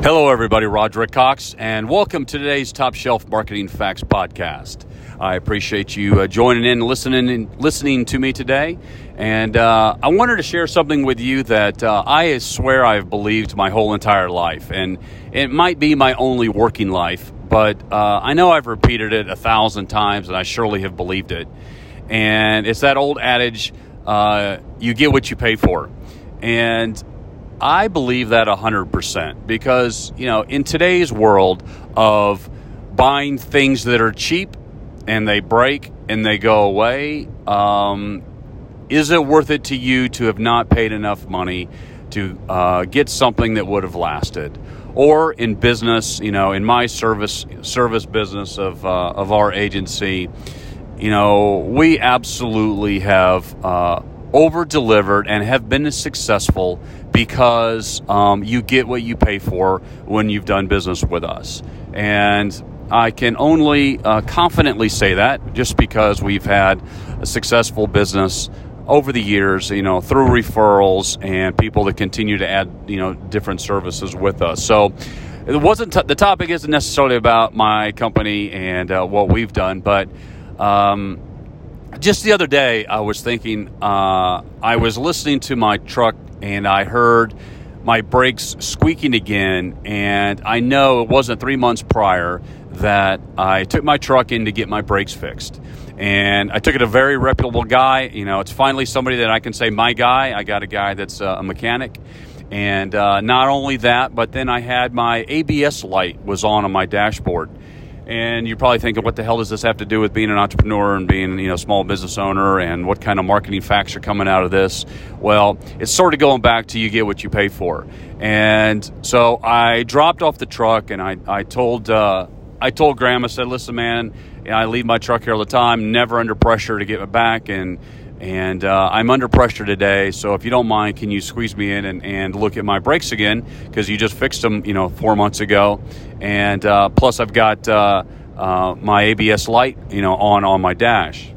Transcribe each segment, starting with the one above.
Hello, everybody. Roderick Cox, and welcome to today's Top Shelf Marketing Facts podcast. I appreciate you uh, joining in, listening, listening to me today. And uh, I wanted to share something with you that uh, I swear I've believed my whole entire life, and it might be my only working life, but uh, I know I've repeated it a thousand times, and I surely have believed it. And it's that old adage: uh, "You get what you pay for." And I believe that 100% because, you know, in today's world of buying things that are cheap and they break and they go away, um, is it worth it to you to have not paid enough money to uh, get something that would have lasted? Or in business, you know, in my service service business of uh, of our agency, you know, we absolutely have uh, over delivered and have been successful because um, you get what you pay for when you've done business with us. And I can only uh, confidently say that just because we've had a successful business over the years, you know, through referrals and people that continue to add, you know, different services with us. So it wasn't t- the topic isn't necessarily about my company and uh, what we've done, but um, just the other day I was thinking uh, I was listening to my truck and I heard my brakes squeaking again. And I know it wasn't three months prior that I took my truck in to get my brakes fixed. And I took it to a very reputable guy. You know, it's finally somebody that I can say my guy. I got a guy that's uh, a mechanic. And uh, not only that, but then I had my ABS light was on on my dashboard and you're probably thinking, what the hell does this have to do with being an entrepreneur and being, you know, small business owner and what kind of marketing facts are coming out of this? Well, it's sort of going back to you get what you pay for. And so I dropped off the truck and I, I told, uh, I told Graham, I said, listen, man, I leave my truck here all the time, never under pressure to get it back. And, and uh, I'm under pressure today. So if you don't mind, can you squeeze me in and, and look at my brakes again? Because you just fixed them, you know, four months ago, and uh, plus I've got uh, uh my ABS light, you know, on on my dash.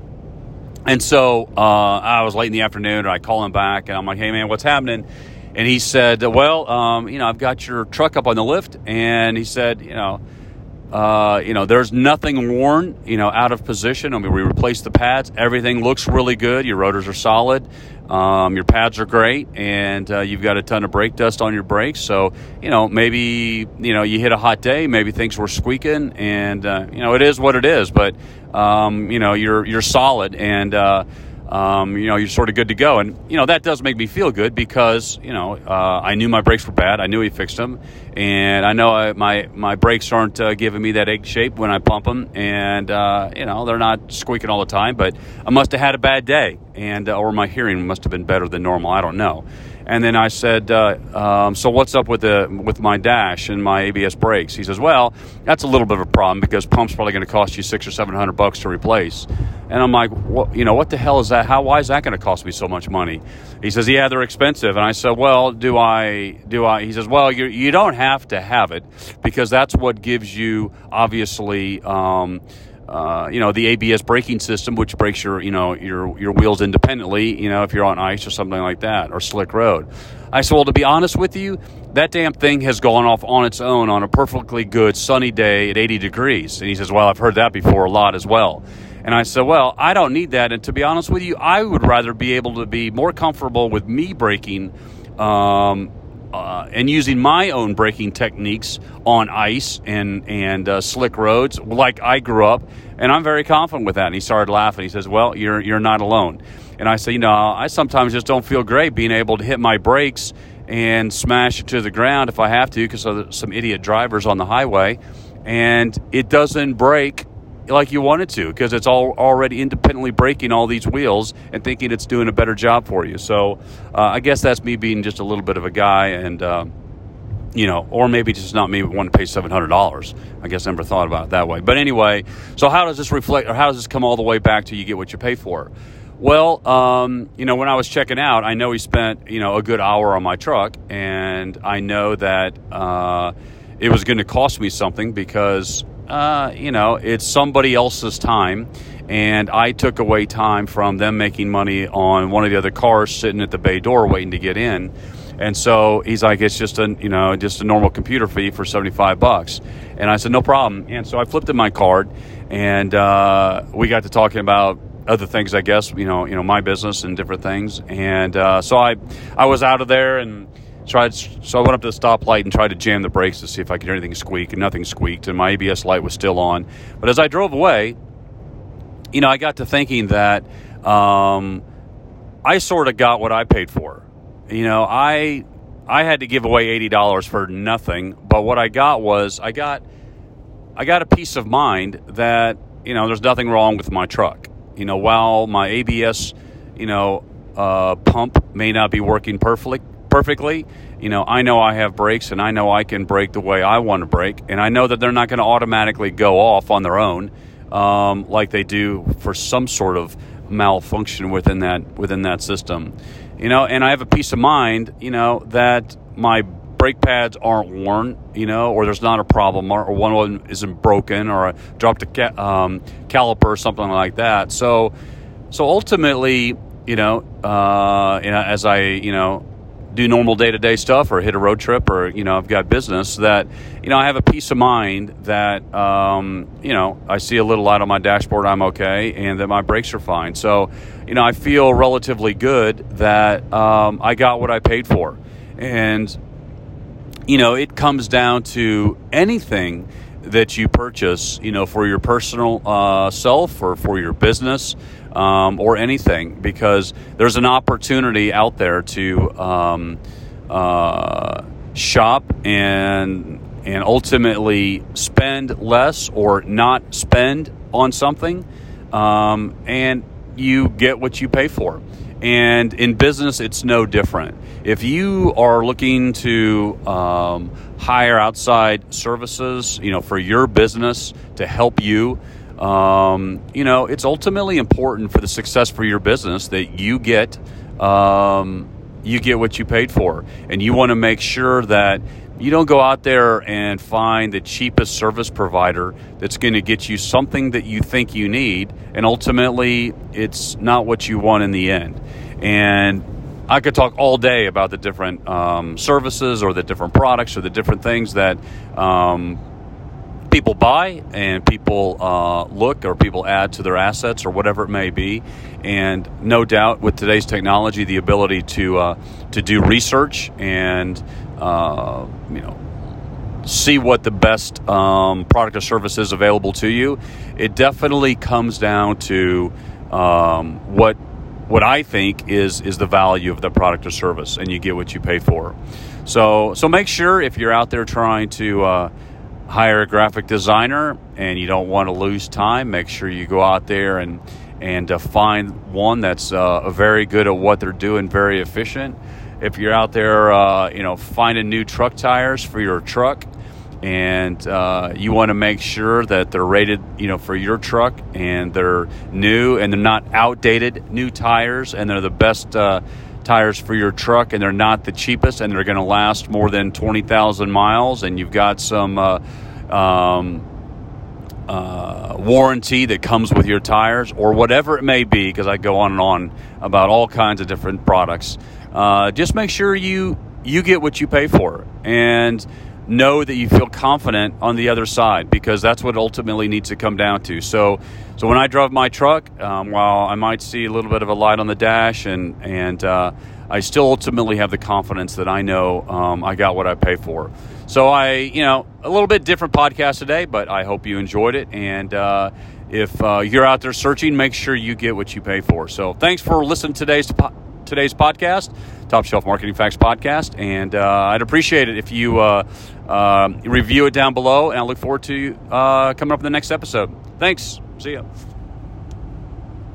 And so uh, I was late in the afternoon, and I call him back, and I'm like, "Hey, man, what's happening?" And he said, "Well, um, you know, I've got your truck up on the lift," and he said, "You know." Uh, you know, there's nothing worn, you know, out of position. I mean, we replaced the pads. Everything looks really good. Your rotors are solid. Um, your pads are great, and uh, you've got a ton of brake dust on your brakes. So, you know, maybe you know you hit a hot day. Maybe things were squeaking, and uh, you know it is what it is. But um, you know, you're you're solid, and uh, um, you know, you're sort of good to go. And, you know, that does make me feel good because, you know, uh, I knew my brakes were bad. I knew he fixed them. And I know I, my, my brakes aren't uh, giving me that egg shape when I pump them. And, uh, you know, they're not squeaking all the time, but I must have had a bad day. And, uh, or my hearing must have been better than normal. I don't know. And then I said, uh, um, "So what's up with the with my dash and my ABS brakes?" He says, "Well, that's a little bit of a problem because pump's probably going to cost you six or seven hundred bucks to replace." And I'm like, "What? You know, what the hell is that? How? Why is that going to cost me so much money?" He says, "Yeah, they're expensive." And I said, "Well, do I? Do I?" He says, "Well, you you don't have to have it because that's what gives you obviously." Um, uh, you know the ABS braking system, which brakes your you know your your wheels independently. You know if you're on ice or something like that or slick road. I said, well, to be honest with you, that damn thing has gone off on its own on a perfectly good sunny day at 80 degrees. And he says, well, I've heard that before a lot as well. And I said, well, I don't need that. And to be honest with you, I would rather be able to be more comfortable with me braking. Um, uh, and using my own braking techniques on ice and and uh, slick roads, like I grew up, and I'm very confident with that. And he started laughing. He says, "Well, you're you're not alone." And I say, "You know, I sometimes just don't feel great being able to hit my brakes and smash it to the ground if I have to, because of some idiot drivers on the highway, and it doesn't brake." Like you wanted to because it's all already independently braking all these wheels and thinking it's doing a better job for you. So uh, I guess that's me being just a little bit of a guy and. Uh, you know, or maybe just not me wanting to pay seven hundred dollars. I guess I never thought about it that way. But anyway, so how does this reflect, or how does this come all the way back to you get what you pay for? Well, um, you know, when I was checking out, I know he spent you know a good hour on my truck, and I know that uh, it was going to cost me something because uh, you know, it's somebody else's time. And I took away time from them making money on one of the other cars sitting at the bay door waiting to get in. And so he's like, it's just a you know just a normal computer fee for seventy five bucks. And I said, no problem. And so I flipped him my card, and uh, we got to talking about other things, I guess. You know, you know my business and different things. And uh, so I I was out of there and tried. So I went up to the stoplight and tried to jam the brakes to see if I could hear anything squeak, and nothing squeaked, and my ABS light was still on. But as I drove away, you know, I got to thinking that um, I sort of got what I paid for you know, I I had to give away eighty dollars for nothing, but what I got was I got I got a peace of mind that you know there's nothing wrong with my truck. You know, while my ABS, you know, uh, pump may not be working perfectly, perfectly, you know, I know I have brakes and I know I can brake the way I want to brake, and I know that they're not going to automatically go off on their own um, like they do for some sort of malfunction within that within that system you know, and I have a peace of mind, you know, that my brake pads aren't worn, you know, or there's not a problem, or, or one of them isn't broken, or I dropped a ca- um, caliper or something like that. So, so ultimately, you know, uh, you know, as I, you know, do normal day to day stuff or hit a road trip or, you know, I've got business that, you know, I have a peace of mind that, um, you know, I see a little light on my dashboard, I'm okay, and that my brakes are fine. So, you know, I feel relatively good that um, I got what I paid for. And, you know, it comes down to anything that you purchase, you know, for your personal uh, self or for your business um, or anything, because there's an opportunity out there to um, uh, shop and and ultimately spend less or not spend on something, um, and you get what you pay for. And in business, it's no different. If you are looking to um, hire outside services, you know, for your business to help you, um, you know, it's ultimately important for the success for your business that you get um, you get what you paid for, and you want to make sure that you don't go out there and find the cheapest service provider that's going to get you something that you think you need, and ultimately it's not what you want in the end. And I could talk all day about the different um, services or the different products or the different things that um, people buy and people uh, look or people add to their assets or whatever it may be. And no doubt, with today's technology, the ability to uh, to do research and uh, you know see what the best um, product or service is available to you, it definitely comes down to um, what what I think is is the value of the product or service, and you get what you pay for. So so make sure if you're out there trying to uh, hire a graphic designer and you don't want to lose time, make sure you go out there and and uh, find one that's uh, very good at what they're doing, very efficient. If you're out there, uh, you know, finding new truck tires for your truck, and uh, you want to make sure that they're rated, you know, for your truck and they're new and they're not outdated new tires and they're the best uh, tires for your truck and they're not the cheapest and they're going to last more than 20,000 miles and you've got some uh, um, uh, warranty that comes with your tires or whatever it may be because I go on and on about all kinds of different products. Uh, just make sure you you get what you pay for and know that you feel confident on the other side because that's what ultimately needs to come down to. So, so when I drive my truck, um, while I might see a little bit of a light on the dash, and and uh, I still ultimately have the confidence that I know um, I got what I pay for. So I, you know, a little bit different podcast today, but I hope you enjoyed it. And uh, if uh, you're out there searching, make sure you get what you pay for. So thanks for listening to today's today's podcast, Top Shelf Marketing Facts podcast, and uh, I'd appreciate it if you uh, uh, review it down below. And I look forward to uh, coming up in the next episode. Thanks. See ya.